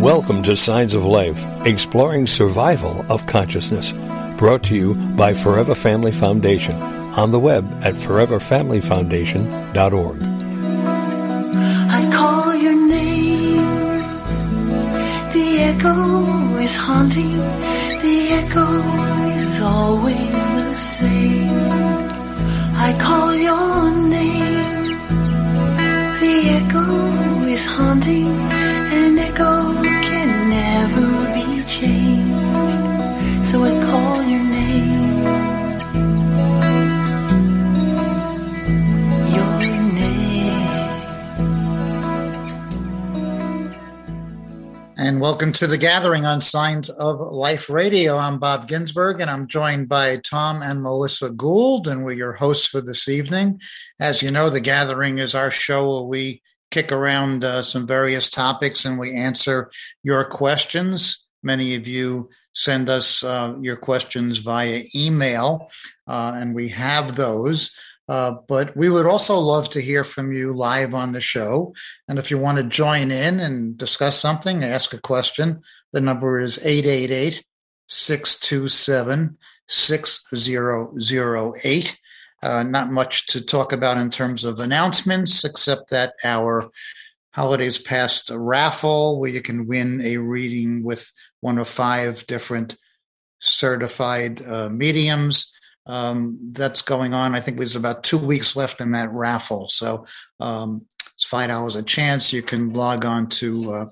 Welcome to Signs of Life, exploring survival of consciousness. Brought to you by Forever Family Foundation on the web at foreverfamilyfoundation.org. I call your name. The echo is haunting. Is haunting. An echo can never be changed. So I call your name. Your name. And welcome to the gathering on Signs of Life Radio. I'm Bob Ginsberg, and I'm joined by Tom and Melinda Gould, and we're your hosts for this evening. As you know, the gathering is our show where we kick around uh, some various topics and we answer your questions. Many of you send us uh, your questions via email, uh, and we have those. Uh, but we would also love to hear from you live on the show. And if you want to join in and discuss something, ask a question, the number is 888 627 6008. Uh, not much to talk about in terms of announcements, except that our holidays past raffle where you can win a reading with one of five different certified uh, mediums. Um, that's going on. I think there's about two weeks left in that raffle. So um, it's five dollars a chance. You can log on to uh,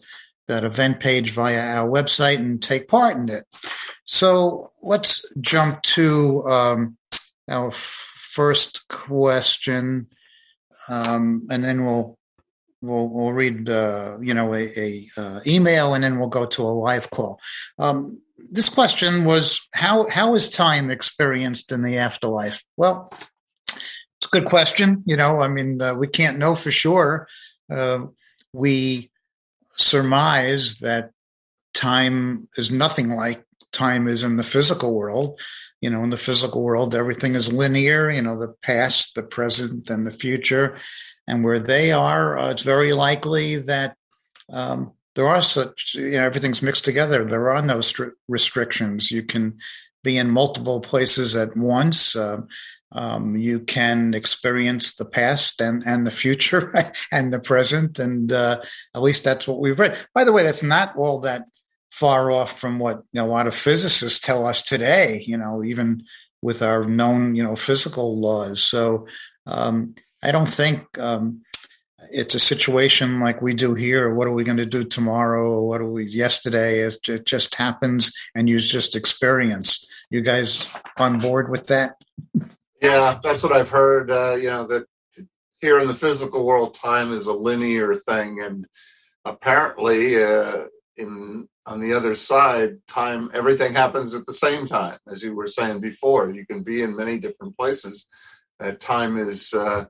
that event page via our website and take part in it. So let's jump to um, our first question, um, and then we'll we'll we'll read uh, you know a, a uh, email, and then we'll go to a live call. Um, this question was how how is time experienced in the afterlife? Well, it's a good question. You know, I mean, uh, we can't know for sure. Uh, we surmise that time is nothing like time is in the physical world. You know, in the physical world, everything is linear. You know, the past, the present, and the future. And where they are, uh, it's very likely that um, there are such, you know, everything's mixed together. There are no stri- restrictions. You can be in multiple places at once. Uh, um, you can experience the past and, and the future and the present. And uh, at least that's what we've read. By the way, that's not all that far off from what you know, a lot of physicists tell us today, you know, even with our known, you know, physical laws. So um, I don't think um, it's a situation like we do here. What are we going to do tomorrow? Or what are we yesterday? It, just happens and you just experience. You guys on board with that? Yeah, that's what I've heard. Uh, you know that here in the physical world, time is a linear thing, and apparently, uh, in on the other side, time everything happens at the same time. As you were saying before, you can be in many different places. Uh, time is. Uh,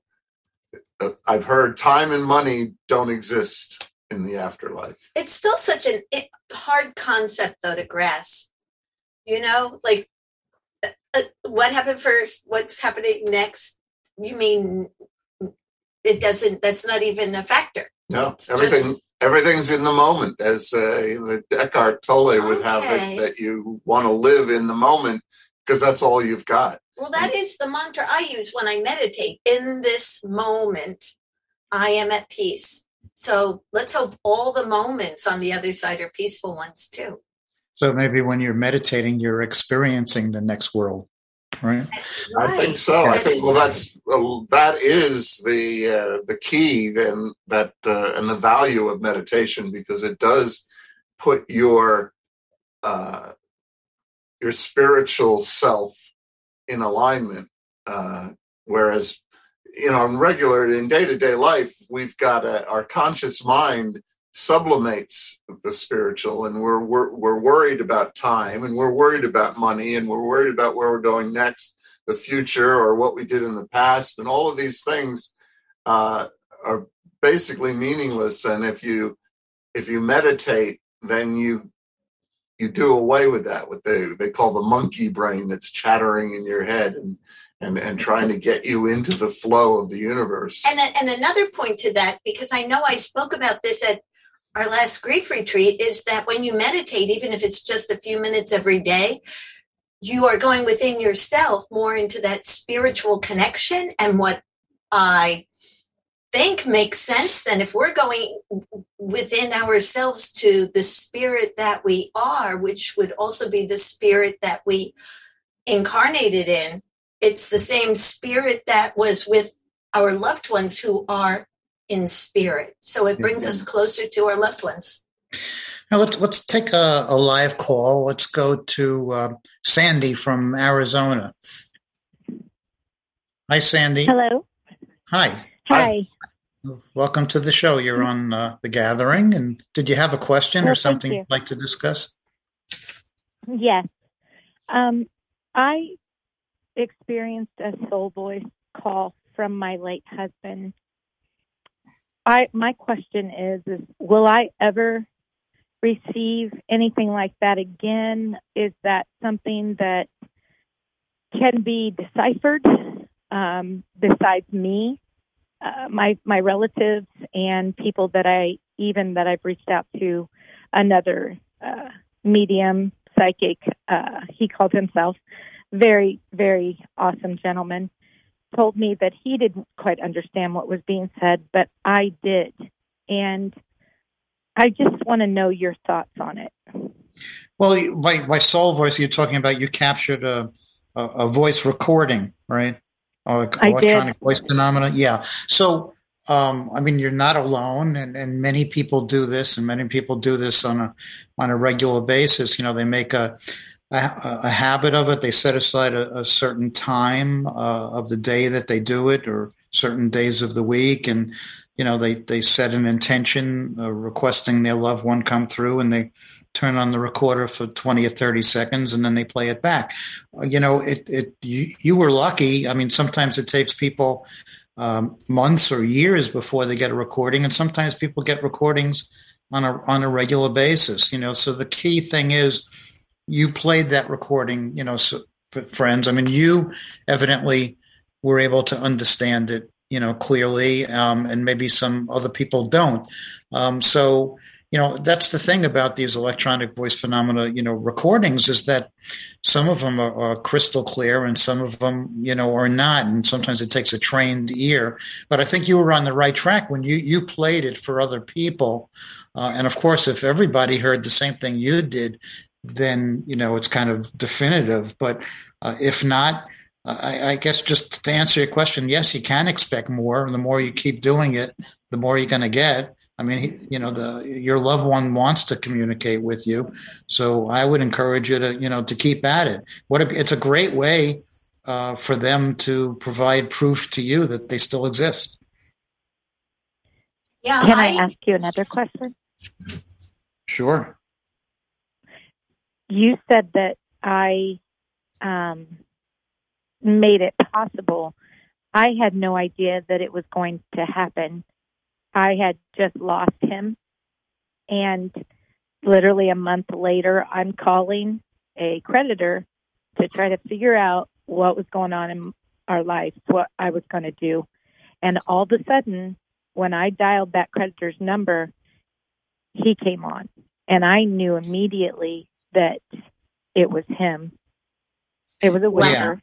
uh, I've heard time and money don't exist in the afterlife. it's still such i- hard concept though to grasp you know like uh, uh, what happened first what's happening next you mean it doesn't that's not even a factor No, It's everything just- everything's in the moment, as uh, Eckhart Tolle would have it. That you want to live in the moment because that's all you've got. well that is the mantra i use when i meditate in this moment i am at peace so let's hope all the moments on the other side are peaceful ones too So maybe when you're meditating, you're experiencing the next world, right? that's I think so. I think well, that's well, that is the uh, the key then that uh, and the value of meditation because it does put your uh, your spiritual self in alignment. Uh, whereas you know, in regular in day to day life, we've got a, our conscious mind sublimates the spiritual, and we're, we're we're worried about time, and we're worried about money, and we're worried about where we're going next, the future, or what we did in the past, and all of these things uh, are basically meaningless. And if you if you meditate, then you you do away with that what they they call the monkey brain that's chattering in your head and and and trying to get you into the flow of the universe. And and another point to that, because I know I spoke about this at our last grief retreat, is that when you meditate, even if it's just a few minutes every day, you are going within yourself more into that spiritual connection. And what I think makes sense then if we're going within ourselves to the spirit that we are which would also be the spirit that we incarnated in it's the same spirit that was with our loved ones who are in spirit so it brings us closer to our loved ones now let's let's take a, a live call let's go to uh, sandy from arizona hi sandy hello hi Hi. Welcome to the show. You're on uh, the gathering, and did you have a question Well, or something you. you'd like to discuss? Yes. Um, I experienced a soul voice call from my late husband. I my question is is will I ever receive anything like that again? Is that something that can be deciphered um, besides me? Uh, my my relatives and people that I even that I've reached out to another uh, medium psychic uh, he called himself very very awesome gentleman told me that he didn't quite understand what was being said but I did and I just want to know your thoughts on it Well, by by soul voice, you're talking about you captured a a, a voice recording, right? Or electronic voice phenomena. Yeah. So, um, I mean, you're not alone, and, and many people do this, and many people do this on a on a regular basis. You know, they make a a, a habit of it. They set aside a, a certain time uh, of the day that they do it, or certain days of the week, and you know, they they set an intention uh, requesting their loved one come through, and they turn on the recorder for 20 or 30 seconds and then they play it back. You know it it you, you were lucky. I mean sometimes it takes people um, months or years before they get a recording and sometimes people get recordings on a on a regular basis you know. So the key thing is you played that recording you know so, friends. I mean you evidently were able to understand it you know clearly um, and maybe some other people don't. Um, so you know that's the thing about these electronic voice phenomena you know recordings is that some of them are, are crystal clear and some of them you know are not and sometimes it takes a trained ear. But i think you were on the right track when you you played it for other people. Uh, and of course if everybody heard the same thing you did then you know it's kind of definitive but uh, if not I, I guess just to answer your question yes you can expect more and the more you keep doing it the more you're going to get I mean, he, you know, the your loved one wants to communicate with you, so I would encourage you to, you know, to keep at it. What a, it's a great way uh, for them to provide proof to you that they still exist. yeah can I I, ask you another question Sure. You said that I um, made it possible. I had no idea that it was going to happen. I had just lost him. And literally a month later, I'm calling a creditor to try to figure out what was going on in our lives, what I was going to do. And all of a sudden, when I dialed that creditor's number, he came on. And I knew immediately that it was him. It was a winner. Yeah.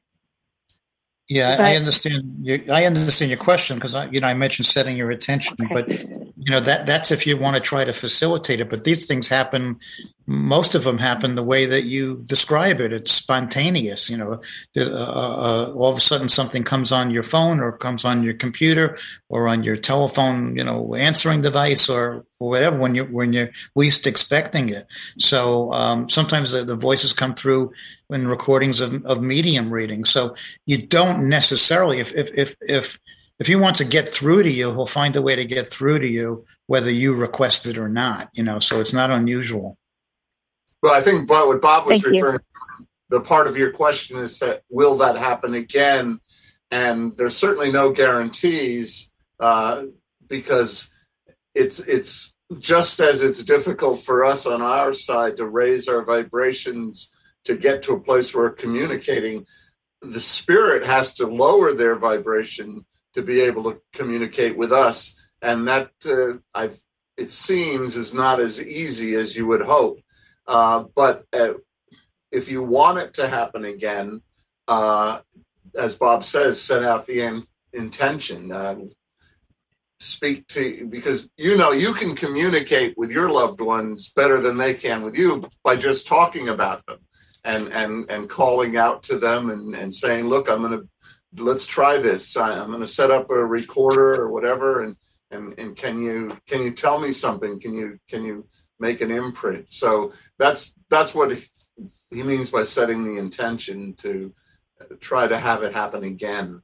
Yeah, I understand. Your, I understand your question because I, you know, I mentioned setting your attention, Okay. but you know that that's if you want to try to facilitate it. But these things happen. Most of them happen the way that you describe it. It's spontaneous. You know, uh, uh, all of a sudden something comes on your phone or comes on your computer or on your telephone. You know, answering device or whatever when you when you're least expecting it. So um, sometimes the, the voices come through in recordings of, of medium readings. So you don't necessarily if if if if if he wants to get through to you, he'll find a way to get through to you, whether you request it or not. You know, so it's not unusual. Well, I think Bob, what Bob was Thank you. referring to, the part of your question is that will that happen again? And there's certainly no guarantees uh, because it's it's just as it's difficult for us on our side to raise our vibrations to get to a place where we're communicating. the spirit has to lower their vibration to be able to communicate with us, and that uh, I've it seems is not as easy as you would hope. Uh, but uh, if you want it to happen again, uh, as Bob says, set out the in, intention. Uh, speak to because you know you can communicate with your loved ones better than they can with you by just talking about them and and and calling out to them and and saying look i'm going to let's try this. I'm going to set up a recorder or whatever and and and can you can you tell me something? Can you can you make an imprint? So that's that's what he means by setting the intention to uh, try to have it happen again.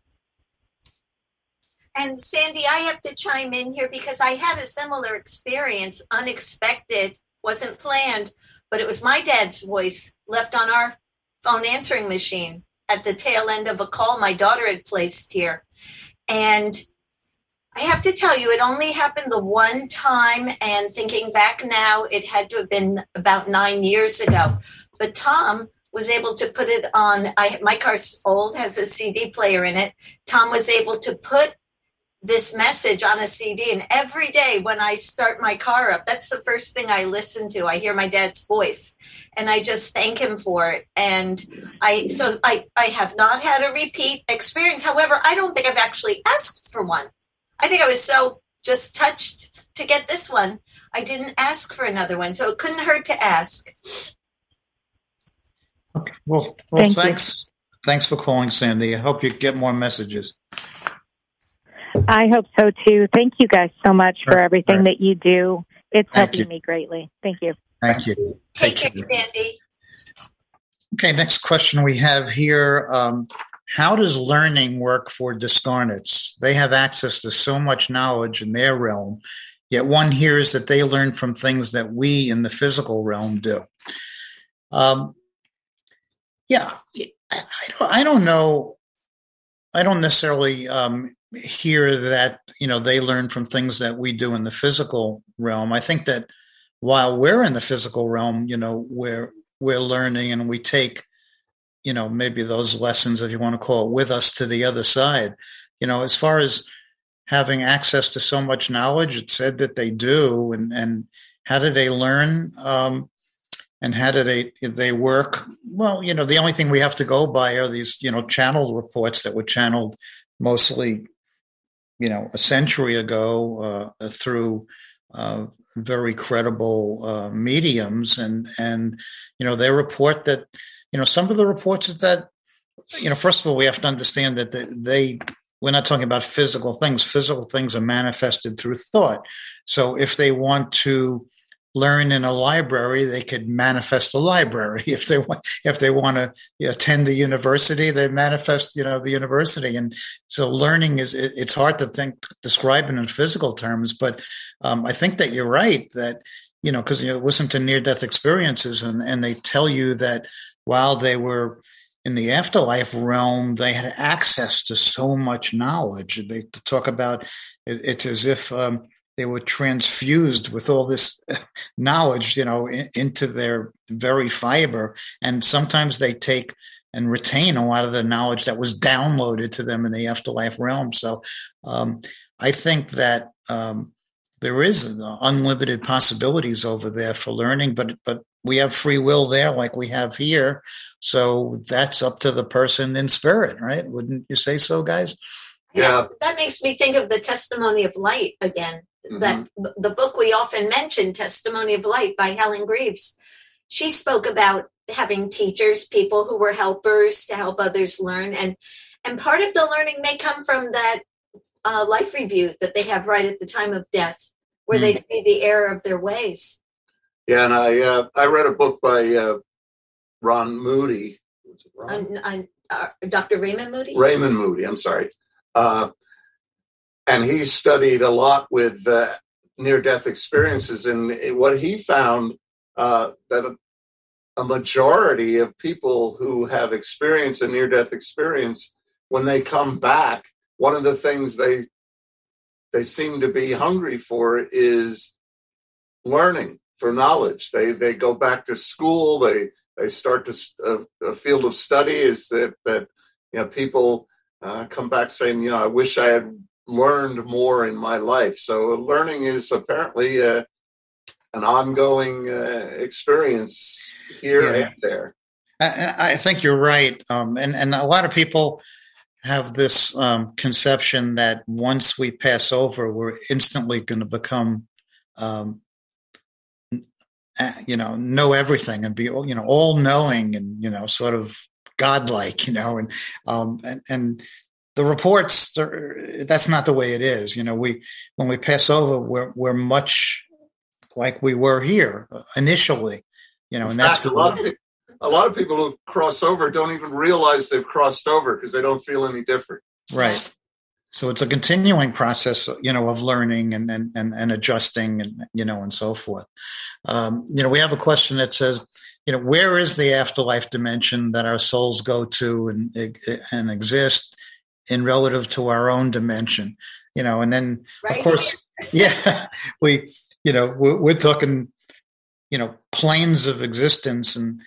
And Sandy, I have to chime in here because I had a similar experience, unexpected, wasn't planned, but it was my dad's voice left on our phone answering machine at the tail end of a call my daughter had placed here. And I have to tell you, it only happened the one time. And thinking back now, it had to have been about nine years ago. But Tom was able to put it on. I, my car's old, has a CD player in it. Tom was able to put this message on a CD. And every day when I start my car up, that's the first thing I listen to. I hear my dad's voice and I just thank him for it. And I, so I, I have not had a repeat experience. However, I don't think I've actually asked for one. I think I was so just touched to get this one. I didn't ask for another one. So it couldn't hurt to ask. Okay. Well, well Thank you. thanks. Thanks for calling, Sandy. I hope you get more messages. I hope so too. Thank you guys so much for Right, everything right. that you do. It's Thank helping you. me greatly. Thank you. Thank you. Take care, Sandy. Okay, next question we have here. Um, how does learning work for discarnates? They have access to so much knowledge in their realm, yet one hears that they learn from things that we in the physical realm do. Um, yeah, I, I, don't, I don't know. I don't necessarily um, hear that you know they learn from things that we do in the physical realm. I think that while we're in the physical realm, you know, we're we're learning and we take, you know, maybe those lessons, if you want to call it, with us to the other side. You know, as far as having access to so much knowledge, it said that they do, and and how do they learn? Um, and how do they they work? Well, you know, the only thing we have to go by are these, you know, channeled reports that were channeled mostly, you know, a century ago uh, through uh, very credible uh, mediums, and and you know they report that you know some of the reports that you know first of all we have to understand that they we're not talking about physical things. Physical things are manifested through thought. So if they want to learn in a library, they could manifest a library. If they want, if they want to attend the university, they manifest, you know, the university. And so learning is, it, it's hard to think, describe it in physical terms, but um, I think that you're right that, you know, because you know, listen to near death experiences and, and they tell you that while they were in the afterlife realm, they had access to so much knowledge. They talk about it, it's as if, um, they were transfused with all this knowledge, you know, in, into their very fiber. And sometimes they take and retain a lot of the knowledge that was downloaded to them in the afterlife realm. So um, I think that um, there is unlimited possibilities over there for learning, but but we have free will there, like we have here. So that's up to the person in spirit, right? Wouldn't you say so, guys? Yeah. That makes me think of the testimony of light again. That the book we often mention, Testimony of Light by Helen Greaves. She spoke about having teachers, people who were helpers to help others learn, and and part of the learning may come from that uh, life review that they have right at the time of death, where they see the error of their ways. Yeah, and I uh, I read a book by uh, Ron Moody. Ron? On, on, uh, Dr. Raymond Moody. Raymond Moody. I'm sorry. Uh, and he studied a lot with uh, near-death experiences, and what he found uh, that a, a majority of people who have experienced a near-death experience, when they come back, one of the things they they seem to be hungry for is learning for knowledge. They they go back to school. They they start to a, a field of study is that that you know, people uh, come back saying, you know, I wish I had learned more in my life. So learning is apparently uh, an ongoing uh, experience here Yeah. and there. I, I think you're right, um, and and a lot of people have this um, conception that once we pass over, we're instantly going to become, um, you know, know everything and be you know all knowing and you know sort of godlike, you know, and um, and, and the reports uh, that's not the way it is. You know, we when we pass over, we're we're much like we were here uh, initially. You know, In and that's a lot, of, a lot of people who cross over don't even realize they've crossed over because they don't feel any different. Right. So it's a continuing process, uh, you know, of learning and and and, and adjusting and you know and so forth. Um, you know, we have a question that says, you know, where is the afterlife dimension that our souls go to and and exist in relative to our own dimension? You know, and then Right of course, yeah, we, you know, we're, we're talking, you know, planes of existence and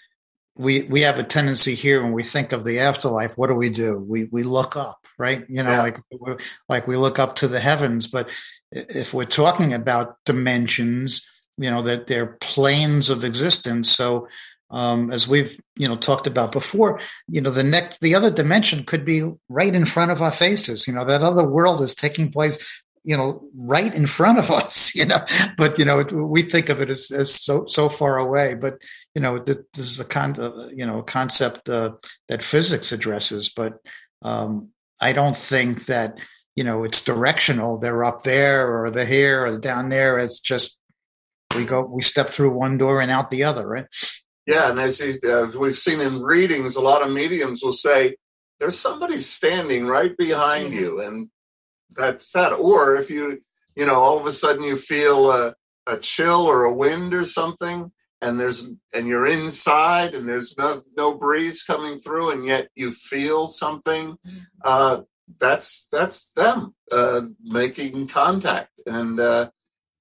we we have a tendency here when we think of the afterlife what do we do we we look up right you know Yeah. like we're, like we look up to the heavens but if we're talking about dimensions you know that they're planes of existence so um, as we've you know talked about before you know the next the other dimension could be right in front of our faces. You know that other world is taking place you know right in front of us you know. But you know it, we think of it as, as so so far away. But you know th- this is a con uh, you know concept uh, that physics addresses. But um, i don't think that you know it's directional. They're up there or they're here or down there. It's just we go we step through one door and out the other right Yeah, and as he- uh, we've seen in readings, a lot of mediums will say, "There's somebody standing right behind you," and that's that. Or if you, you know, all of a sudden you feel a, a chill or a wind or something, and there's and you're inside and there's no no breeze coming through, and yet you feel something. Uh, that's that's them uh, making contact, and uh,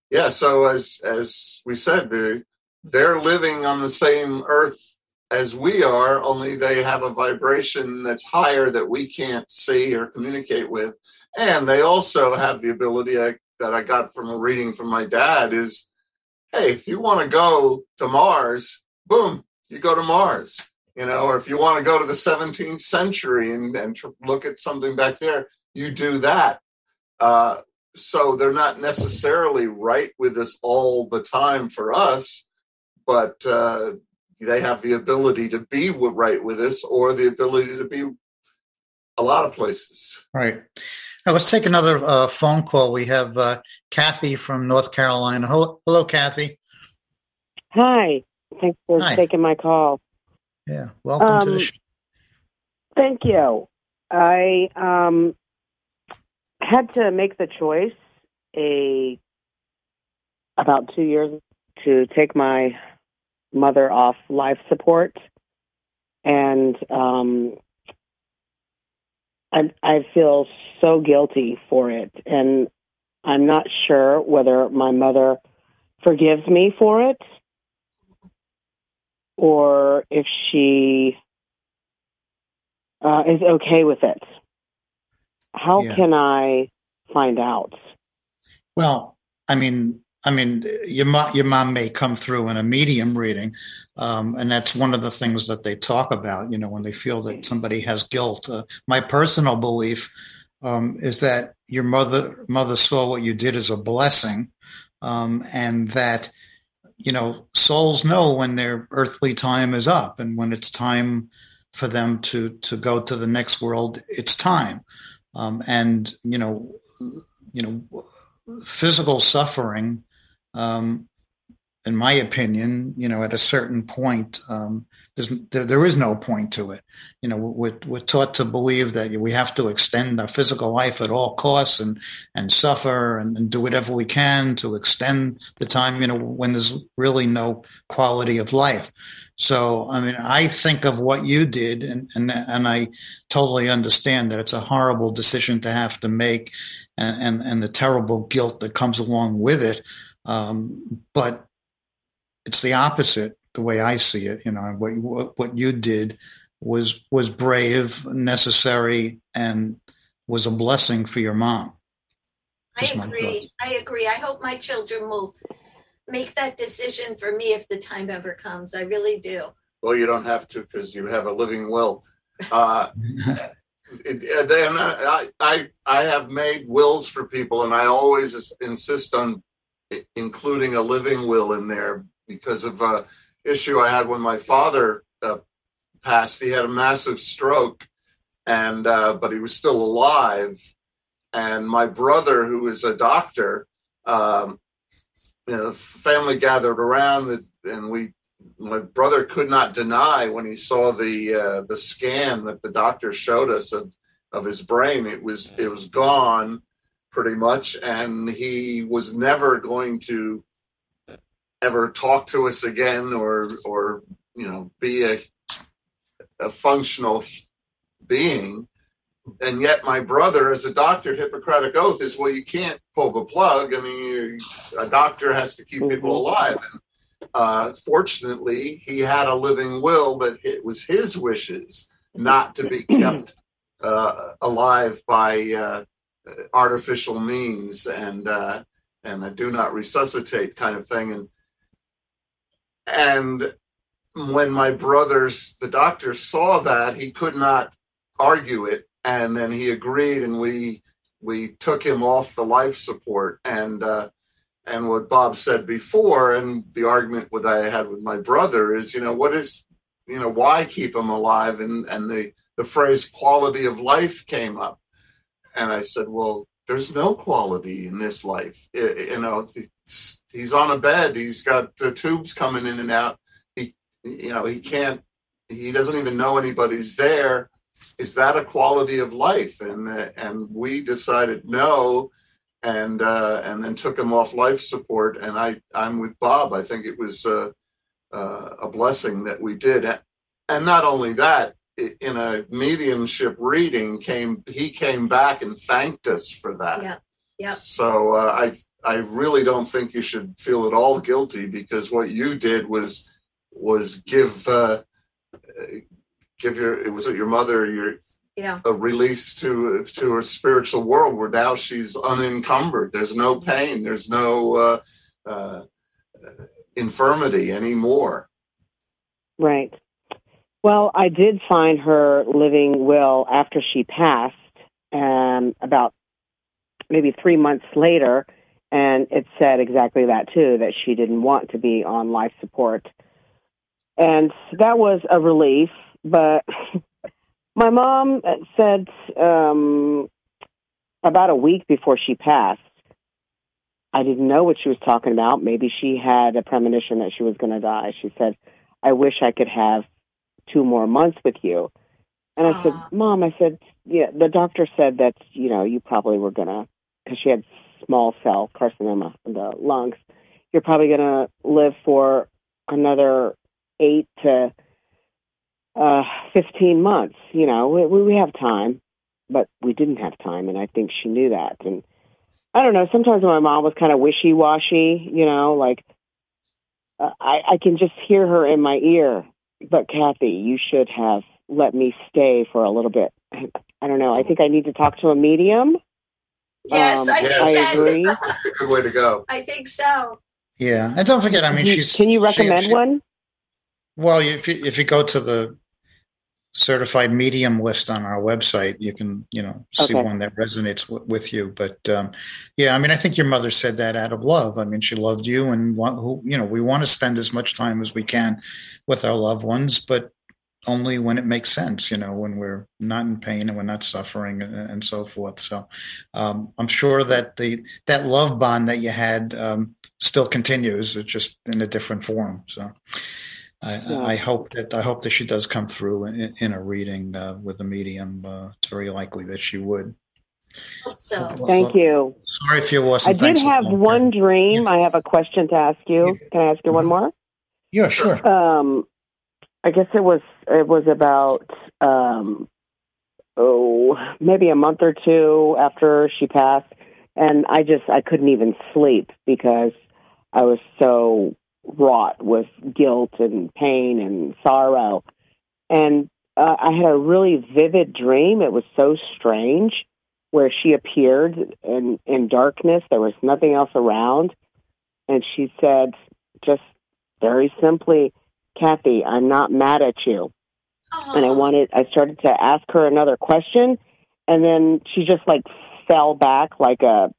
yeah. So as as we said, they're they're living on the same earth as we are, only they have a vibration that's higher that we can't see or communicate with. And they also have the ability I, that I got from a reading from my dad is, hey, if you want to go to Mars, boom, you go to Mars. You know, or if you want to go to the 17th century and, and look at something back there, you do that. Uh, so they're not necessarily right with us all the time for us but uh, they have the ability to be right with us or the ability to be a lot of places. right now let's take another uh, phone call we have uh, kathy from north carolina hello, hello kathy Hi. Thanks for Hi. taking my call. yeah welcome to the Um, show Thank you. I um, had to make the choice a about two years to take my mother off life support, and um, I I feel so guilty for it, and I'm not sure whether my mother forgives me for it or if she uh, is okay with it. How Yeah. can I find out? Well, I mean, I mean, your mom, your mom may come through in a medium reading, um, and that's one of the things that they talk about. You know, when they feel that somebody has guilt. Uh, my personal belief um, is that your mother mother saw what you did as a blessing, um, and that you know souls know when their earthly time is up, and when it's time for them to to go to the next world, it's time. Um, and you know, you know, physical suffering, um, in my opinion, you know, at a certain point, um, there, there is no point to it. You know, we're, we're taught to believe that we have to extend our physical life at all costs and, and suffer and, and do whatever we can to extend the time, you know, when there's really no quality of life. So, I mean, I think of what you did and, and, and I totally understand that it's a horrible decision to have to make and, and, and the terrible guilt that comes along with it. Um, but it's the opposite, the way I see it. You know, what what, what you did was was brave, necessary, and was a blessing for your mom. I agree. I agree. I hope my children will make that decision for me if the time ever comes. I really do. Well, you don't have to because you have a living will. Uh, and then I, I I have made wills for people, and I always insist on i- including a living will in there because of a issue I had when my father uh, passed. He had a massive stroke, and uh, but he was still alive. And my brother, who is a doctor, um, you know, the family gathered around, and we my brother could not deny when he saw the uh, the scan that the doctor showed us of of his brain. It was it was gone pretty much, and he was never going to ever talk to us again, or or you know be a a functional being. And yet, my brother, as a doctor, Hippocratic oath is well, you can't pull the plug. I mean, you- a doctor has to keep people Mhm. alive. And uh, fortunately, he had a living will that it was his wishes not to be kept uh, alive by uh, artificial means and uh, and a do not resuscitate kind of thing. And and when my brothers, the doctor saw that, he could not argue it, and then he agreed, and we we took him off the life support and. Uh, and what Bob said before, and the argument that I had with my brother is, you know, what is, you know, why keep him alive? And and the the phrase quality of life came up, and I said, well, there's no quality in this life. I- you know, he's, on a bed, he's got the tubes coming in and out. He, you know, he can't, he doesn't even know anybody's there. Is that a quality of life? And uh, and we decided no and uh, and then took him off life support. And I I'm with Bob. I think it was uh, uh, a blessing that we did. And not only that, in a mediumship reading, came he came back and thanked us for that. Yeah. Yeah. So uh, I I really don't think you should feel at all guilty because what you did was was give uh, give your it was your mother your Yeah. a release to to her spiritual world where now she's unencumbered. There's no pain. There's no uh, uh, infirmity anymore. Right. Well, I did find her living will after she passed, um, about maybe three months later, and it said exactly that too that she didn't want to be on life support, and that was a relief. But my mom said um, about a week before she passed. I didn't know what she was talking about. Maybe she had a premonition that she was going to die. She said, I wish I could have two more months with you. And I said, Mom, I said, yeah, the doctor said that, you know, you probably were going to, because she had small cell carcinoma in the lungs, you're probably going to live for another eight to uh, 15 months. You know, we, we have time, but we didn't have time. And I think she knew that. And I don't know, sometimes my mom was kind of wishy washy, you know, like, uh, I, I can just hear her in my ear. But Kathy, you should have let me stay for a little bit. I don't know. I think I need to talk to a medium. Yes, Um, I think I that. agree. A good way to go. I think so. Yeah, and don't forget, I mean, Can you- she's. Can you she- recommend she- one? Well, if you, if you go to the certified medium list on our website, you can you know see Okay. one that resonates w- with you. But um, yeah, I mean, I think your mother said that out of love. I mean, she loved you, and want, who you know we want to spend as much time as we can with our loved ones, but only when it makes sense. You know, when we're not in pain and we're not suffering and, and so forth. So um, I'm sure that the that love bond that you had um, still continues, it's just in a different form. So. I, Yeah. I hope that I hope that she does come through in, in a reading uh, with the medium. Uh, it's very likely that she would. So. Thank you. Sorry if you lost. I did have one dream. I have a question to ask you. Can I ask you one more? Yeah, sure. Um, I guess it was it was about um, oh maybe a month or two after she passed, and I just I couldn't even sleep because I was so wrought with guilt and pain and sorrow, and uh, I had a really vivid dream. It was so strange, where she appeared in in darkness. There was nothing else around, and she said, just very simply, "Kathy, I'm not mad at you." And I wanted. I started to ask her another question, and then she just like fell back like a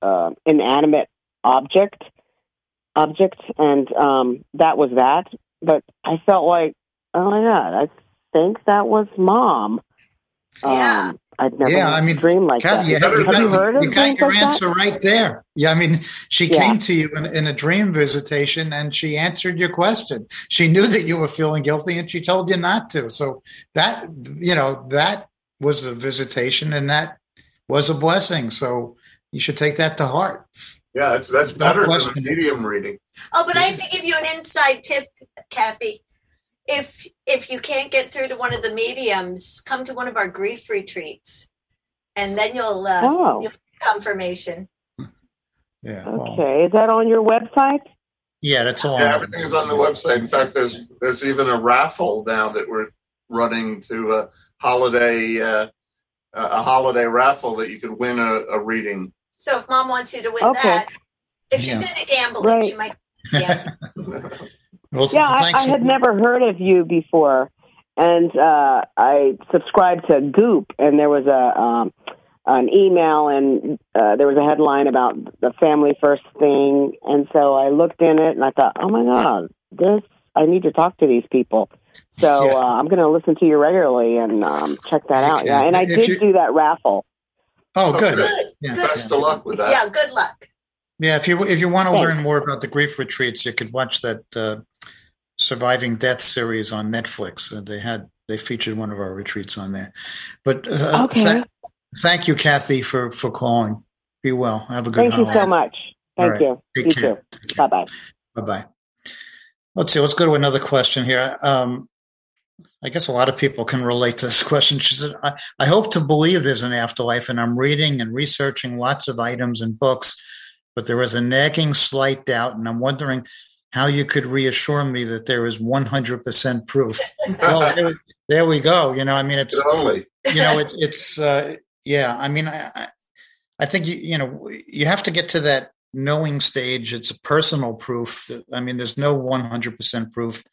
uh, inanimate object object and um that was that but i felt like oh my god i think that was mom Yeah. um i'd never Yeah, I mean, dream like Kathy, you, that you have got, you heard of you got your like that? answer right there. Yeah, I mean, she Yeah. came to you in, in a dream visitation and she answered your question. She knew that you were feeling guilty and she told you not to. So that, you know, that was a visitation and that was a blessing. So you should take that to heart. Yeah, that's that's better than medium reading. Oh, but I have to give you an inside tip, Kathy. If if you can't get through to one of the mediums, come to one of our grief retreats, and then you'll uh, oh you'll get confirmation. Yeah. well, okay is that on your website yeah, that's all. Yeah, everything is on the website. In fact, there's there's even a raffle now that we're running to a holiday uh, a holiday raffle that you could win a, a reading. So if mom wants you to win Okay. that, if she's Yeah. into gambling, Right. she might. Yeah. Well, yeah I, I had never heard of you before and uh i subscribed to goop and there was a um an email and uh, there was a headline about the family first thing and so i looked in it and i thought oh my god this i need to talk to these people so Yeah. uh, i'm going to listen to you regularly and um, check that out yeah and i If did do that raffle Oh, good. Good. Yeah. Best of luck with that. Yeah. Good luck. Yeah, if you if you want to Thanks. learn more about the grief retreats, you could watch that uh, Surviving Death series on Netflix. Uh, they had they featured one of our retreats on there. But uh, Okay. tha- thank you, Kathy, for for calling. Be well. Have a good thank you so much thank right. you Take you care. too care. bye-bye Bye bye. Let's see. Let's go to another question here. Um, I guess a lot of people can relate to this question. She said, I, I hope to believe there's an afterlife, and I'm reading and researching lots of items and books, but there is a nagging slight doubt, and I'm wondering how you could reassure me that there is 100% proof. well, there, there we go. You know, I mean, it's Only. you know, it, it's uh, yeah. I mean, I, I- think you you know you have to get to that knowing stage. It's a personal proof. That, I mean, there's no 100 percent proof.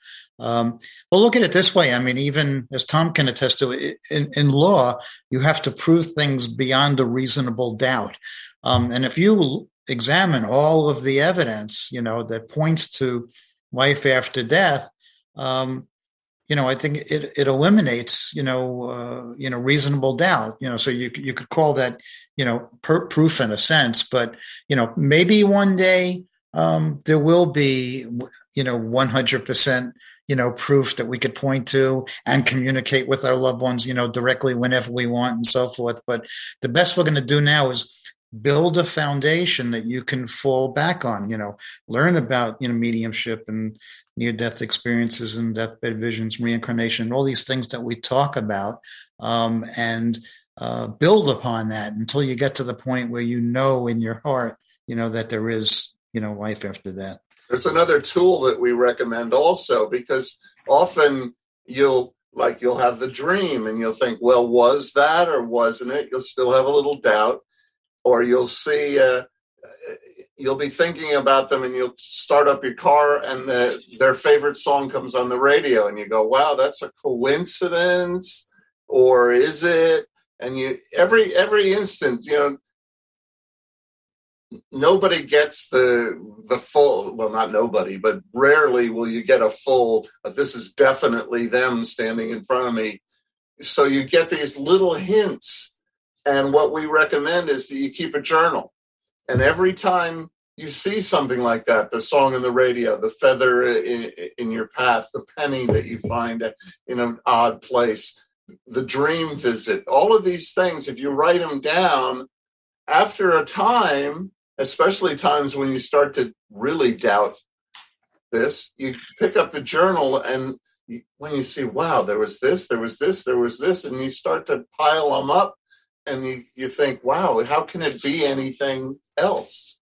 Um, well, look at it this way. I mean, even as Tom can attest to, in, in law, you have to prove things beyond a reasonable doubt. Um, and if you examine all of the evidence, you know, that points to life after death, um, you know, I think it, it eliminates, you know, uh, you know, reasonable doubt. You know, so you you could call that, you know, per, proof in a sense. But you know, maybe one day um, there will be, you know, one hundred percent, you know, proof that we could point to and communicate with our loved ones, you know, directly whenever we want and so forth. But the best we're going to do now is build a foundation that you can fall back on. You know, learn about you know mediumship and near death experiences and deathbed visions, reincarnation, all these things that we talk about, um, and uh, build upon that until you get to the point where you know in your heart, you know, that there is, you know, life after death. There's another tool that we recommend also because often you'll like you'll have the dream and you'll think, well, was that or wasn't it? You'll still have a little doubt, or you'll see. Uh, You'll be thinking about them, and you'll start up your car, and the, their favorite song comes on the radio, and you go, "Wow, that's a coincidence, or is it?" And you every every instant, you know, nobody gets the the full well not nobody but rarely will you get a full uh, this is definitely them standing in front of me. So you get these little hints and what we recommend is that you keep a journal. And every time you see something like that the song in the radio the feather in, in your path the penny that you find in an odd place the dream visit all of these things if you write them down after a time especially times when you start to really doubt this, you pick up the journal and when you see, wow, there was this, there was this, there was this, and you start to pile them up and you, you think, wow, how can it be anything else?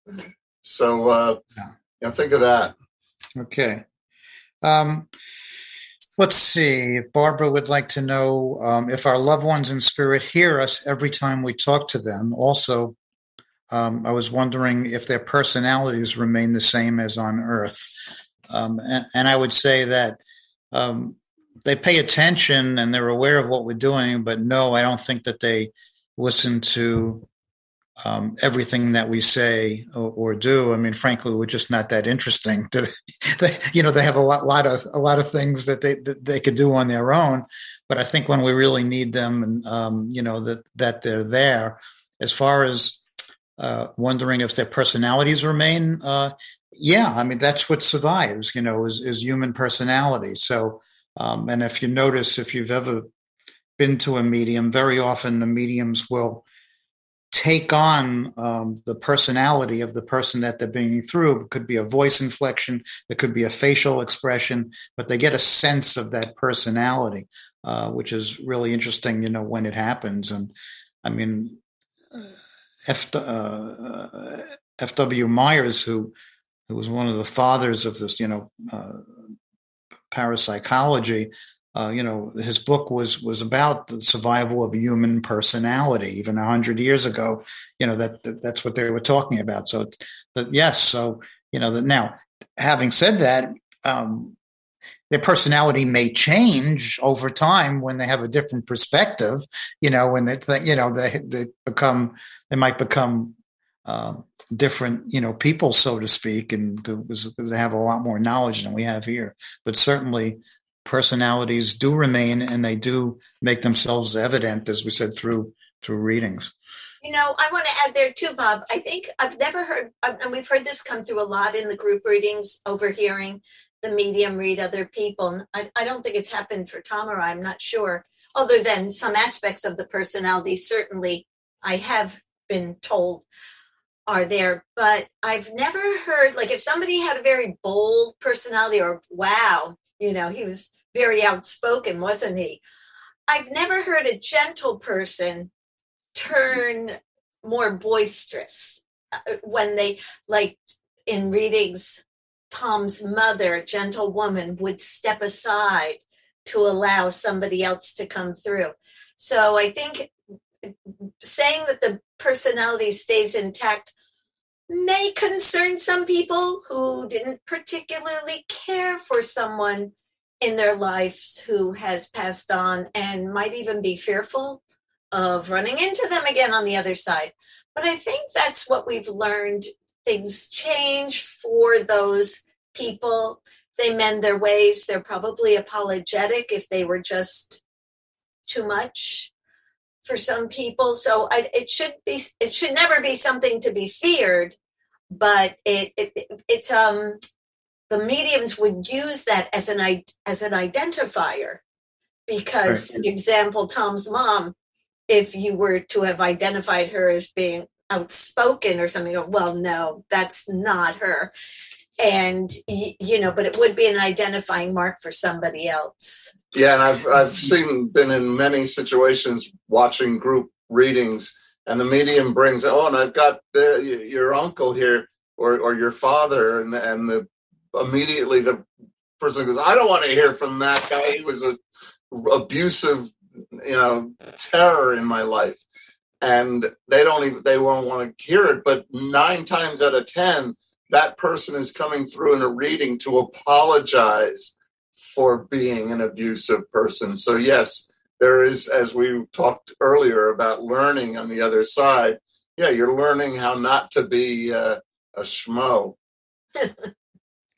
So, uh, Yeah. you know, think of that. Okay. Um, Let's see. Barbara would like to know um, if our loved ones in spirit hear us every time we talk to them. Also, um, I was wondering if their personalities remain the same as on Earth. Um, and, and, I would say that um, they pay attention and they're aware of what we're doing, but no, I don't think that they listen to um, everything that we say or, or, do. I mean, frankly, we're just not that interesting. To, they, you know, they have a lot, lot of a lot of things that they that they could do on their own. But I think when we really need them, and um, you know that that they're there. As far as uh, wondering if their personalities remain, uh, yeah, I mean that's what survives. You know, is is human personality. So, um, and if you notice, if you've ever been to a medium, very often the mediums will take on um, the personality of the person that they're bringing through. It could be a voice inflection, it could be a facial expression, but they get a sense of that personality, uh, which is really interesting, you know, when it happens. And I mean, uh, F, uh, F.W. Myers, who, who was one of the fathers of this, you know, uh, parapsychology, uh, you know, his book was was about the survival of human personality. Even a hundred years ago, you know that, that, that's what they were talking about. So, yes, so you know that now. Having said that, um, their personality may change over time when they have a different perspective. You know, when they you know they they become they might become uh, different, you know, people, so to speak, and because they have a lot more knowledge than we have here. But certainly, personalities do remain and they do make themselves evident, as we said, through through readings. You know, I want to add there too, Bob. I think I've never heard, and we've heard this come through a lot in the group readings, overhearing the medium read other people. I, I don't think it's happened for Tom or I, I'm not sure, other than some aspects of the personality. Certainly, I have been told are there, but I've never heard, like, if somebody had a very bold personality or wow, you know, he was very outspoken, wasn't he? I've never heard a gentle person turn more boisterous uh, when they, like in readings, Tom's mother, a gentle woman, would step aside to allow somebody else to come through. So I think saying that the personality stays intact may concern some people who didn't particularly care for someone in their lives who has passed on and might even be fearful of running into them again on the other side. But I think that's what we've learned. Things change for those people. They mend their ways. They're probably apologetic if they were just too much for some people. So I, it should be, it should never be something to be feared, but it, it it's um the mediums would use that as an as an identifier because right. example tom's mom if you were to have identified her as being outspoken or something well no that's not her and you know but it would be an identifying mark for somebody else yeah and i've i've seen been in many situations watching group readings and the medium brings oh and i've got the, your uncle here or or your father and the, and the immediately the person goes, I don't want to hear from that guy. He was a abusive, you know, terror in my life. And they don't even they won't want to hear it. But nine times out of ten, that person is coming through in a reading to apologize for being an abusive person. So yes, there is, as we talked earlier about learning on the other side. Yeah, you're learning how not to be uh, a schmo.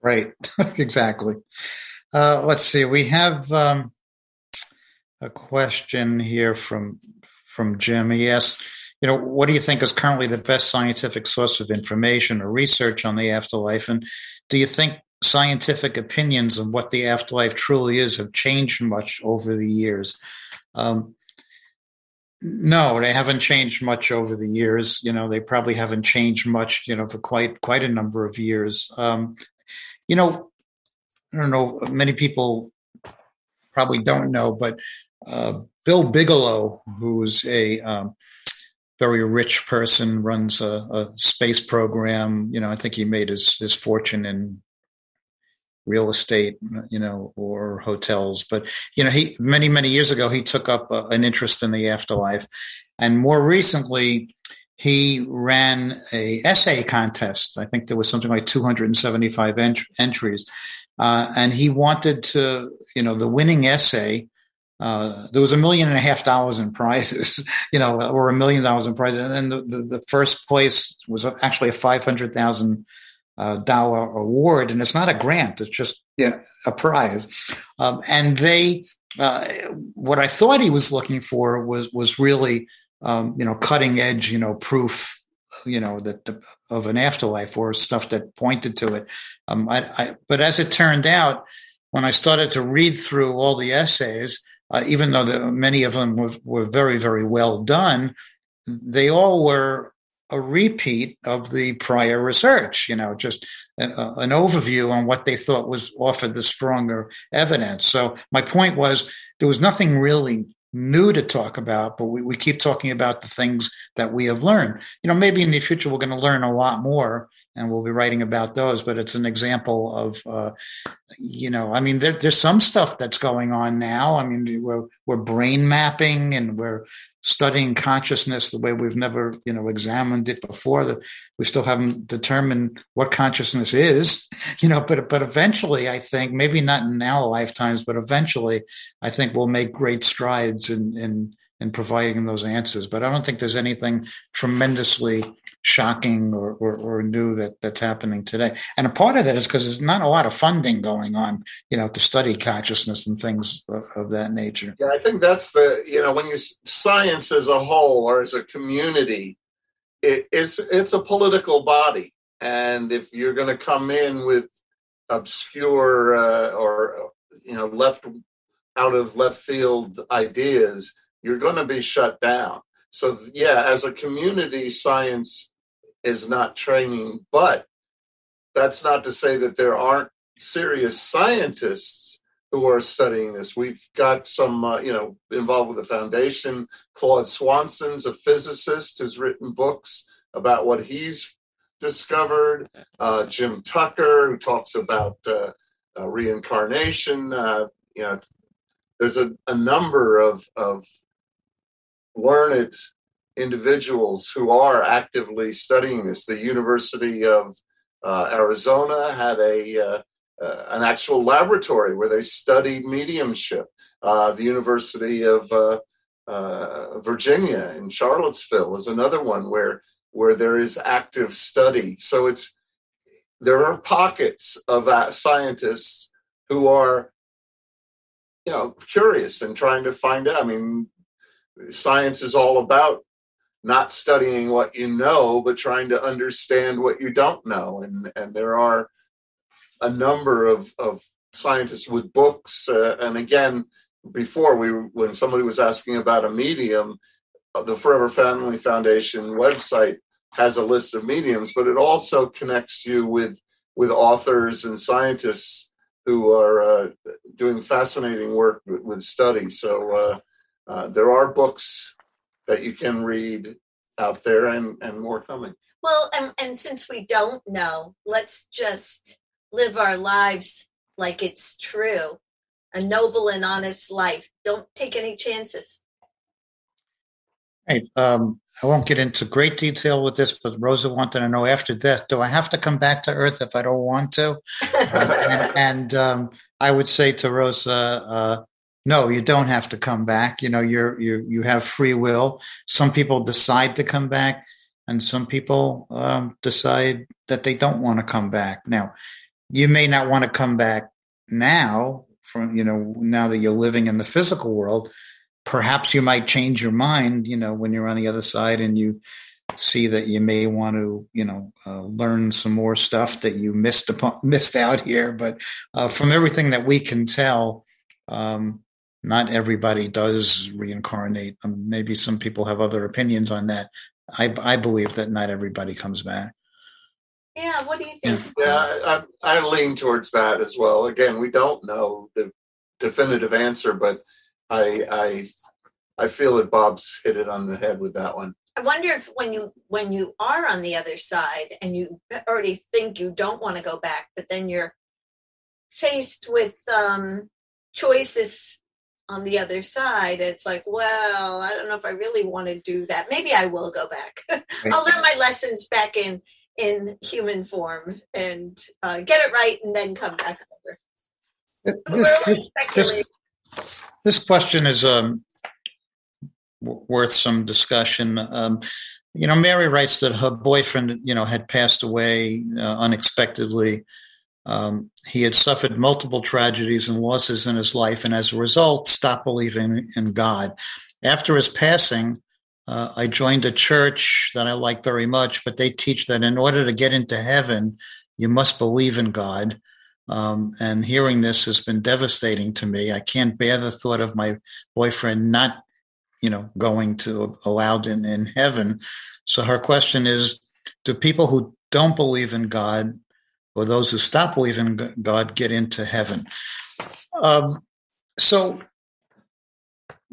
Right, exactly. Uh, let's see. We have um, a question here from from Jim. He asks, you know, what do you think is currently the best scientific source of information or research on the afterlife? And do you think scientific opinions of what the afterlife truly is have changed much over the years? Um, no, they haven't changed much over the years. You know, they probably haven't changed much. You know, for quite quite a number of years. Um, you know, I don't know, many people probably don't know, but uh, Bill Bigelow, who's a um, very rich person, runs a, a, space program. You know, I think he made his his fortune in real estate, you know, or hotels. But you know, he many many years ago he took up uh, an interest in the afterlife, and more recently he ran a essay contest. I think there was something like 275 ent- entries, uh, and he wanted to, you know, the winning essay. Uh, there was a million and a half dollars in prizes, you know, or a million dollars in prizes, and then the, the, the first place was actually a five hundred thousand uh, dollar award, and it's not a grant; it's just you know, a prize. Um, and they, uh, what I thought he was looking for was was really um, you know, cutting edge, you know, proof, you know, that the, of an afterlife or stuff that pointed to it. Um, I, I, but as it turned out, when I started to read through all the essays, uh, even though the, many of them were, were very, very well done, they all were a repeat of the prior research, you know, just a, an overview on what they thought was offered the stronger evidence. So my point was there was nothing really new to talk about, but we, we keep talking about the things that we have learned. You know, maybe in the future we're going to learn a lot more and we'll be writing about those, but it's an example of, uh, you know, I mean, there, there's some stuff that's going on now. I mean, we're, we're brain mapping and we're studying consciousness the way we've never, you know, examined it before. We still haven't determined what consciousness is, you know, but, but eventually I think maybe not in our lifetimes, but eventually I think we'll make great strides in, in, in providing those answers. But I don't think there's anything tremendously shocking or, or, or, new that that's happening today. And a part of that is because there's not a lot of funding going on, you know, to study consciousness and things of, of, that nature. Yeah, I think that's the, you know, when you science as a whole or as a community, it, it's it's a political body, and if you're going to come in with obscure uh, or you know left out of left field ideas, you're going to be shut down. So yeah, as a community, science is not training, but that's not to say that there aren't serious scientists who are studying this. We've got some, uh, you know, involved with the foundation. Claude Swanson's a physicist who's written books about what he's discovered. Uh, Jim Tucker, who talks about uh, uh reincarnation. Uh, you know, there's a, a number of, of learned individuals who are actively studying this. The University of uh, Arizona had a uh, uh, an actual laboratory where they studied mediumship. Uh, the University of uh, uh, Virginia in Charlottesville is another one where where there is active study. So it's there are pockets of scientists who are you know curious and trying to find out. I mean, science is all about not studying what you know, but trying to understand what you don't know. And and there are a number of of scientists with books. Uh, and again, before we when somebody was asking about a medium, uh, the Forever Family Foundation website has a list of mediums, but it also connects you with with authors and scientists who are uh, doing fascinating work with, with study. So uh, uh, there are books that you can read out there and, and more coming. Well, and, and since we don't know, let's just live our lives like it's true a noble and honest life. Don't take any chances. Right. Um, I won't get into great detail with this, but Rosa wanted to know after death, do I have to come back to Earth if I don't want to? uh, and, and um, I would say to Rosa, uh, no, you don't have to come back. You know, you're you you have free will. Some people decide to come back, and some people um, decide that they don't want to come back. Now, you may not want to come back now. From you know, now that you're living in the physical world, perhaps you might change your mind. You know, when you're on the other side and you see that you may want to, you know, uh, learn some more stuff that you missed upon, missed out here. But uh, from everything that we can tell, um, not everybody does reincarnate. Um, maybe some people have other opinions on that. I, I believe that not everybody comes back. Yeah, what do you think? Yeah, I, I, lean towards that as well. Again, we don't know the definitive answer, but I I I feel that Bob's hit it on the head with that one. I wonder if when you when you are on the other side and you already think you don't want to go back, but then you're faced with um, choices on the other side, it's like, well, I don't know if I really want to do that. Maybe I will go back. I'll learn my lessons back in in human form and uh, get it right, and then come back over. This, this, this, this question is um, w- worth some discussion. Um, you know, Mary writes that her boyfriend, you know, had passed away uh, unexpectedly. Um, he had suffered multiple tragedies and losses in his life, and as a result, stopped believing in God. After his passing, uh, I joined a church that I like very much, but they teach that in order to get into heaven, you must believe in God. Um, and hearing this has been devastating to me. I can't bear the thought of my boyfriend not, you know, going to allowed in, in heaven. So her question is, do people who don't believe in God or those who stop believing in God get into heaven? Um, so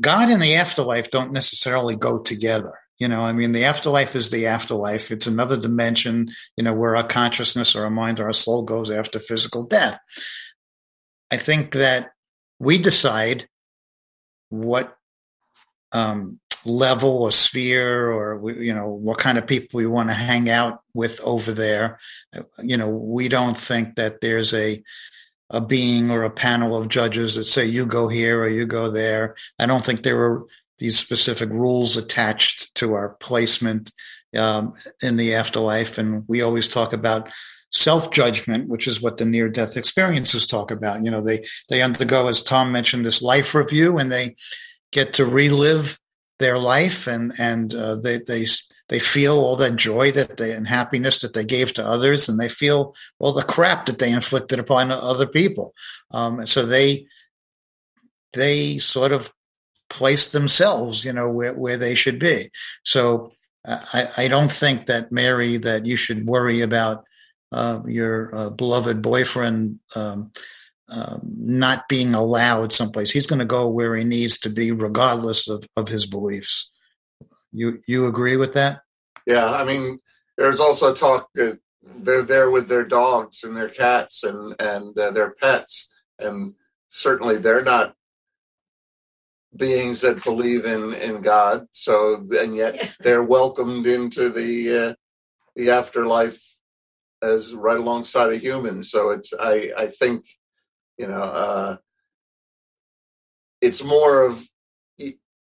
God and the afterlife don't necessarily go together. You know, I mean, the afterlife is the afterlife. It's another dimension, you know, where our consciousness or our mind or our soul goes after physical death. I think that we decide what um, level or sphere or, you know, what kind of people we want to hang out with over there. You know, we don't think that there's a, a being or a panel of judges that say you go here or you go there. I don't think there are these specific rules attached to our placement um, in the afterlife. And we always talk about self judgment, which is what the near death experiences talk about. You know, they they undergo, as Tom mentioned, this life review, and they get to relive their life, and and uh, they they they feel all that joy that they and happiness that they gave to others, and they feel all the crap that they inflicted upon other people. Um, so they they sort of place themselves, you know, where, where they should be. So uh, I, I don't think that Mary that you should worry about uh, your beloved boyfriend um, um, not being allowed someplace. He's going to go where he needs to be, regardless of, of his beliefs. You you agree with that? Yeah, I mean, there's also talk that they're there with their dogs and their cats and and uh, their pets, and certainly they're not beings that believe in in God. So, and yet they're welcomed into the uh, the afterlife as right alongside of humans. So it's I I think you know uh, it's more of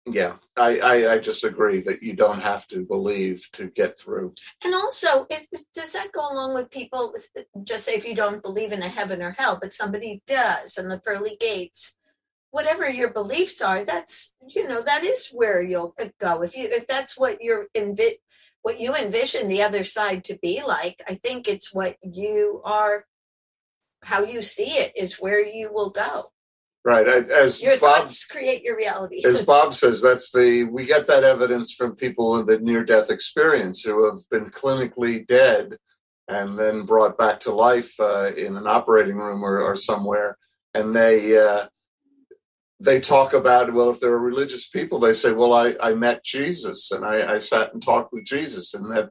yeah I, I I just agree that you don't have to believe to get through. And also, is does that go along with people? Just say if you don't believe in a heaven or hell, but somebody does, and the pearly gates, whatever your beliefs are, that's you know that is where you'll go. If you if that's what you're envi- what you envision the other side to be like, I think it's what you are, how you see it is where you will go. Right. As Your Bob thoughts create your reality. as Bob says, that's the we get that evidence from people with the near death experience who have been clinically dead and then brought back to life uh, in an operating room or, or somewhere, and they uh, they talk about well, if they're religious people, they say, well, I I met Jesus and I, I sat and talked with Jesus, and that.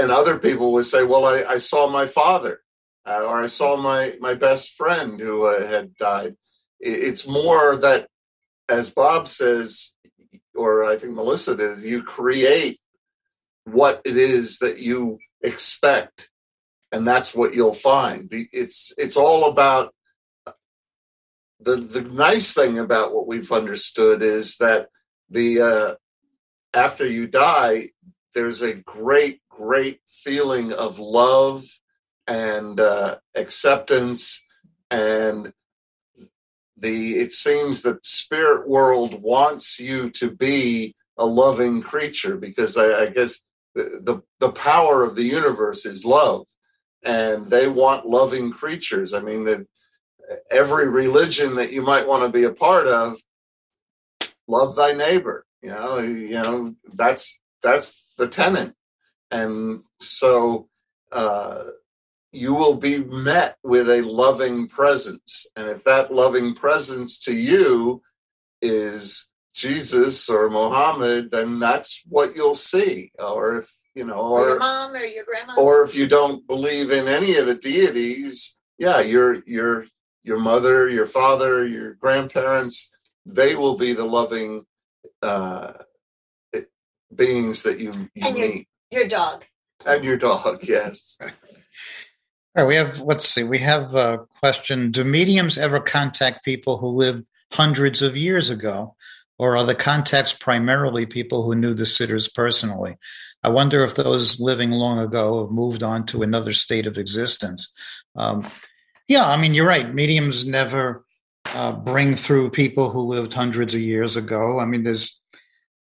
And other people would say, well, I, I saw my father, uh, or I saw my my best friend who uh, had died. It's more that as Bob says, or I think Melissa did, you create what it is that you expect, and that's what you'll find. It's it's all about the the nice thing about what we've understood is that the uh, after you die, there's a great great feeling of love and uh, acceptance and the it seems that spirit world wants you to be a loving creature because I, I guess the, the the power of the universe is love, and they want loving creatures. I mean, that every religion that you might want to be a part of, love thy neighbor. You know, you know that's that's the tenant, and so. Uh, you will be met with a loving presence. And if that loving presence to you is Jesus or Mohammed, then that's what you'll see. Or if, you know, or your mom or your grandma. or if you don't believe in any of the deities, yeah, your your your mother, your father, your grandparents, they will be the loving uh, beings that you, you And your- meet. Your dog. And your dog, yes. All right, we have, let's see, we have a question. Do mediums ever contact people who lived hundreds of years ago? Or are the contacts primarily people who knew the sitters personally? I wonder if those living long ago have moved on to another state of existence. Um, yeah, I mean, you're right. Mediums never uh, bring through people who lived hundreds of years ago. I mean, there's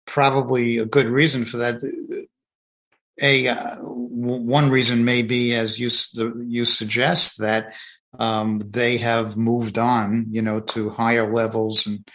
probably a good reason for that a uh, w- one reason may be, as you s- you suggest, that um, they have moved on, you know, to higher levels and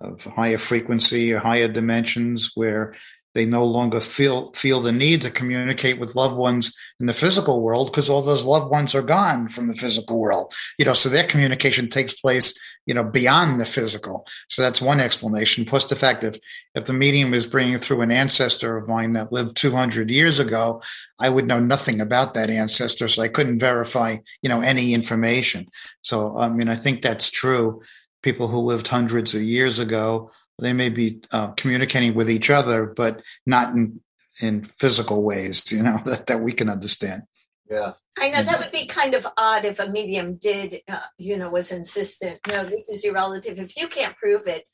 of higher frequency or higher dimensions where they no longer feel feel the need to communicate with loved ones in the physical world because all those loved ones are gone from the physical world you know so their communication takes place you know beyond the physical. So that's one explanation. Plus the fact if if the medium is bringing through an ancestor of mine that lived 200 years ago i would know nothing about that ancestor so i couldn't verify you know any information. So i mean i think that's true. People who lived hundreds of years ago they may be uh, communicating with each other but not in in physical ways you know that, that we can understand Yeah. I know that would be kind of odd if a medium did, uh, you know, was insistent. No, this is your relative. If you can't prove it,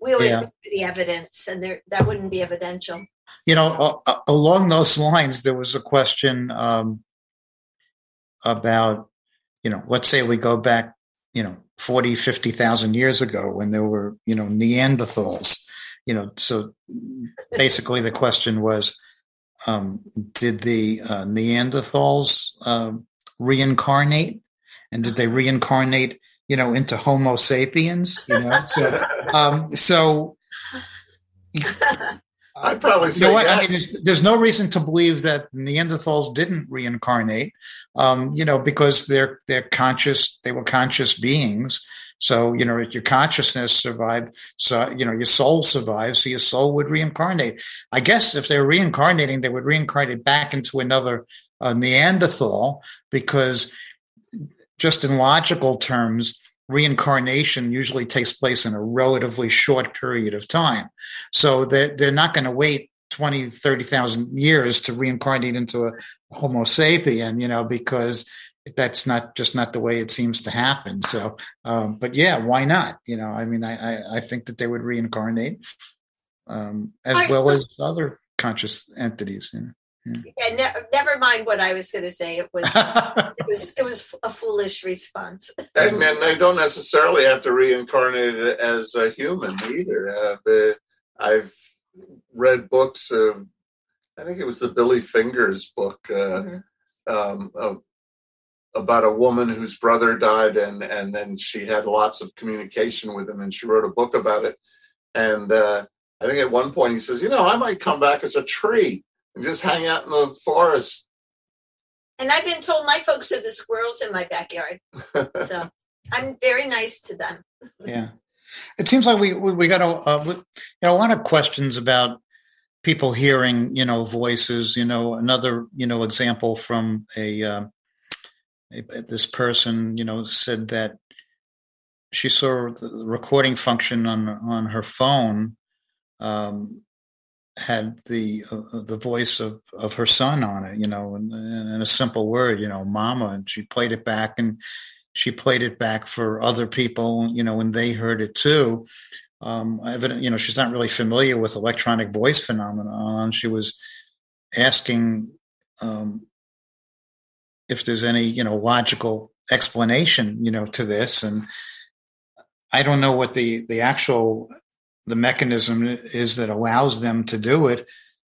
we always Yeah. look for the evidence, and there that wouldn't be evidential. you know uh, along those lines there was a question um, about you know let's say we go back you know 40 50,000 years ago when there were you know neanderthals you know so basically the question was um, did the uh, neanderthals um, reincarnate? And did they reincarnate you know into homo sapiens you know? So um, so I'd probably you say know what? yeah. I mean, there's, there's no reason to believe that Neanderthals didn't reincarnate, um, you know, because they're they're conscious. They were conscious beings. So you know, your consciousness survived. So you know, your soul survived. So your soul would reincarnate. I guess if they were reincarnating, they would reincarnate back into another uh, Neanderthal because, just in logical terms, reincarnation usually takes place in a relatively short period of time. So they're, they're not going to wait 20, 30,000 years to reincarnate into a Homo sapien, you know, because that's not just not the way it seems to happen. So, um, but yeah, why not? You know, I mean, I, I, I think that they would reincarnate um, as I- well as other conscious entities. You Yeah, ne- never mind what I was going to say. It was it was it was a foolish response. and, and they don't necessarily have to reincarnate it as a human either. Uh, the, I've read books of, I think it was the Billy Fingers book uh, Mhm. um, of, about a woman whose brother died, and and then she had lots of communication with him, and she wrote a book about it. And uh, I think at one point he says, you know, I might come back as a tree and just hang out in the forest. And I've been told my folks are the squirrels in my backyard, so I'm very nice to them. Yeah, it seems like we we, we got a uh, we, you know, a lot of questions about people hearing you know voices. You know, another you know example from a, uh, a this person you know said that she saw the recording function on on her phone um, had the uh, the voice of of her son on it. You know, and, and a simple word, you know, mama, and she played it back and she played it back for other people, you know, and they heard it too. Um, evident, you know, she's not really familiar with electronic voice phenomenon. She was asking um, if there's any, you know, logical explanation, you know, to this, and I don't know what the the actual the mechanism is that allows them to do it.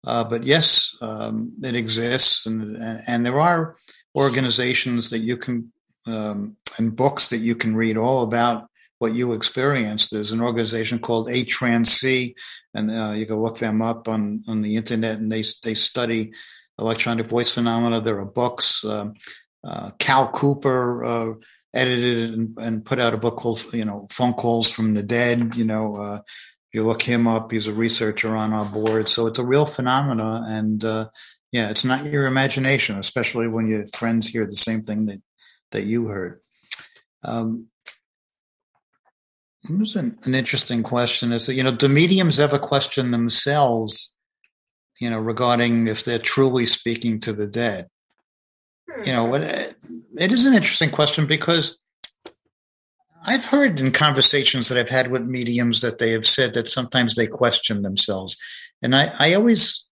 Uh, but yes, um, it exists, and and there are organizations that you can um, and books that you can read all about what you experienced. There's an organization called A Trans C, and uh, you can look them up on on the internet, and they they study electronic voice phenomena. There are books. Um, uh, Cal Cooper uh, edited and, and, put out a book called you know Phone Calls from the Dead. You know, uh, you look him up. He's a researcher on our board, so it's a real phenomena, and uh, yeah, it's not your imagination, especially when your friends hear the same thing that that you heard. Um, it was an, an interesting question. Is that you know, do mediums ever question themselves? You know, regarding if they're truly speaking to the dead. You know, what it is an interesting question because I've heard in conversations that I've had with mediums that they have said that sometimes they question themselves, and I, I always,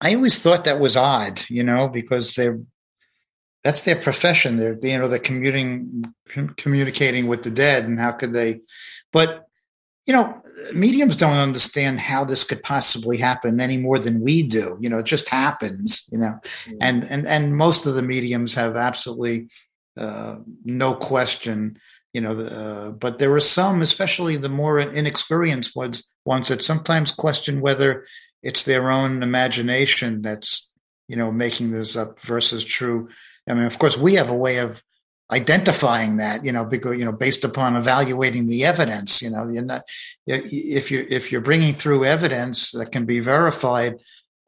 I always thought that was odd, you know, because they're that's their profession. They're you know they're commuting communicating with the dead, and how could they? But you know, mediums don't understand how this could possibly happen any more than we do. You know, it just happens. You know, mm-hmm. and and and most of the mediums have absolutely uh, no question. You know, uh, but there are some, especially the more inexperienced ones, ones that sometimes question whether it's their own imagination that's you know making this up versus true I mean, of course, we have a way of identifying that, you know, because you know, based upon evaluating the evidence. You know, you're not if you if you're bringing through evidence that can be verified,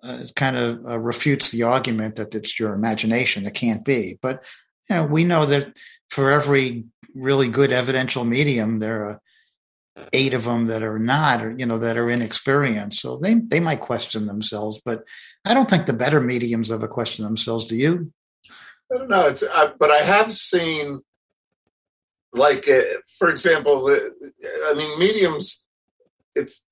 uh, it kind of uh, refutes the argument that it's your imagination. It can't be. But you know, we know that for every really good evidential medium, there are eight of them that are not, or you know, that are inexperienced. So they they might question themselves, but I don't think the better mediums ever question themselves. Do you? I don't know. It's uh, but I have seen, like uh, for example, I mean, mediums. It's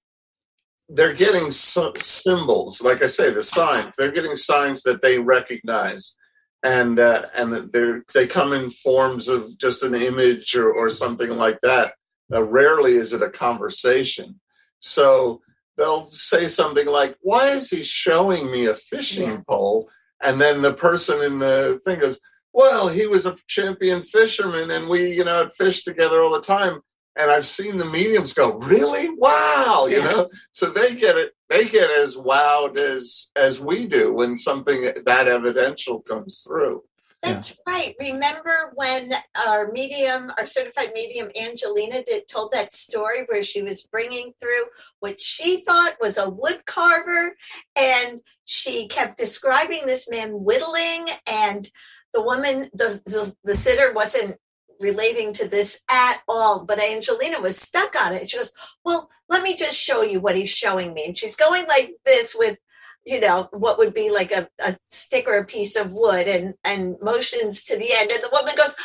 they're getting symbols, like I say, the signs. They're getting signs that they recognize, and uh, and they they come in forms of just an image or, or something like that. Uh, rarely is it a conversation. So they'll say something like, "Why is he showing me a fishing yeah. pole?" And then the person in the thing goes, well, he was a champion fisherman and we, you know, had fished together all the time. And I've seen the mediums go, really? Wow. You know, so they get it, they get as wowed as as we do when something that evidential comes through. That's yeah. right. Remember when our medium, our certified medium Angelina did told that story where she was bringing through what she thought was a wood carver and she kept describing this man whittling and the woman the the, the sitter wasn't relating to this at all but Angelina was stuck on it. She goes, "Well, let me just show you what he's showing me." And she's going like this with you know what would be like a, a stick or a piece of wood and and motions to the end and the woman goes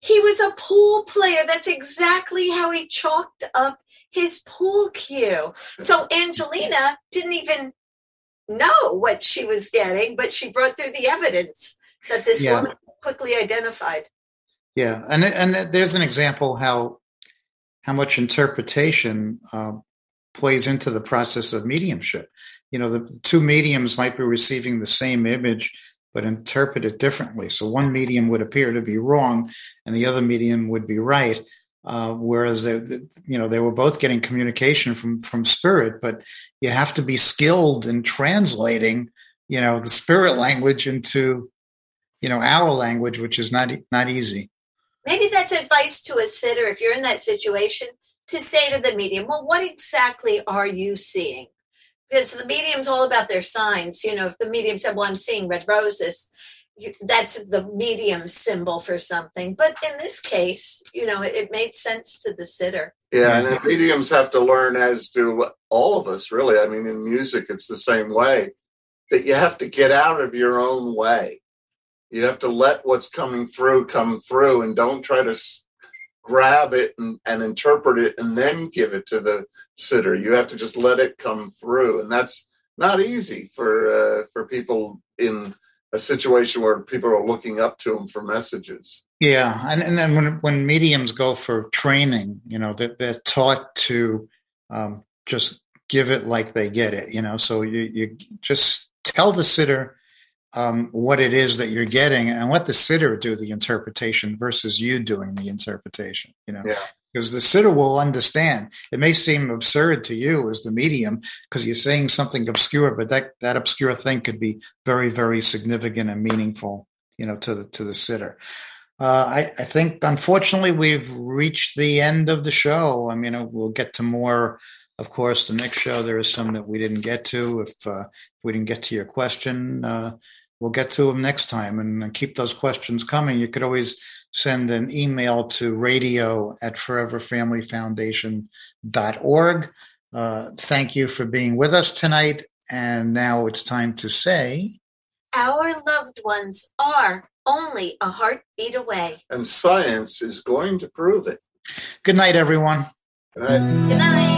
he was a pool player that's exactly how he chalked up his pool cue so angelina didn't even know what she was getting but she brought through the evidence that this yeah. woman quickly identified yeah and and there's an example how how much interpretation uh, plays into the process of mediumship. You know the two mediums might be receiving the same image but interpret it differently. So one medium would appear to be wrong and the other medium would be right uh, whereas they, you know they were both getting communication from from spirit but you have to be skilled in translating you know the spirit language into you know our language which is not not easy maybe that's advice to a sitter if you're in that situation to say to the medium well what exactly are you seeing because the medium's all about their signs. You know, if the medium said, "Well, I'm seeing red roses," you, that's the medium symbol for something. But in this case, you know, it, it made sense to the sitter. Yeah, and mediums have to learn, as do all of us, really. I mean, in music, it's the same way that you have to get out of your own way. You have to let what's coming through come through, and don't try to grab it and, and interpret it and then give it to the sitter. You have to just let it come through, and that's not easy for uh, for people in a situation where people are looking up to them for messages. Yeah, and and then when when mediums go for training, you know, they're, they're taught to um, just give it like they get it. You know, so you you just tell the sitter um, what it is that you're getting and let the sitter do the interpretation versus you doing the interpretation you know yeah. because the sitter will understand it may seem absurd to you as the medium because you're saying something obscure but that that obscure thing could be very very significant and meaningful you know to the to the sitter uh, I, I, think unfortunately we've reached the end of the show. I mean, uh, we'll get to more, of course. The next show there is some that we didn't get to. If, uh, if we didn't get to your question, uh, we'll get to them next time and keep those questions coming. You could always send an email to radio at foreverfamilyfoundation.org. Uh, thank you for being with us tonight. And now it's time to say Our loved ones are only a heartbeat away. And science is going to prove it. good night, everyone. Good night. Good night.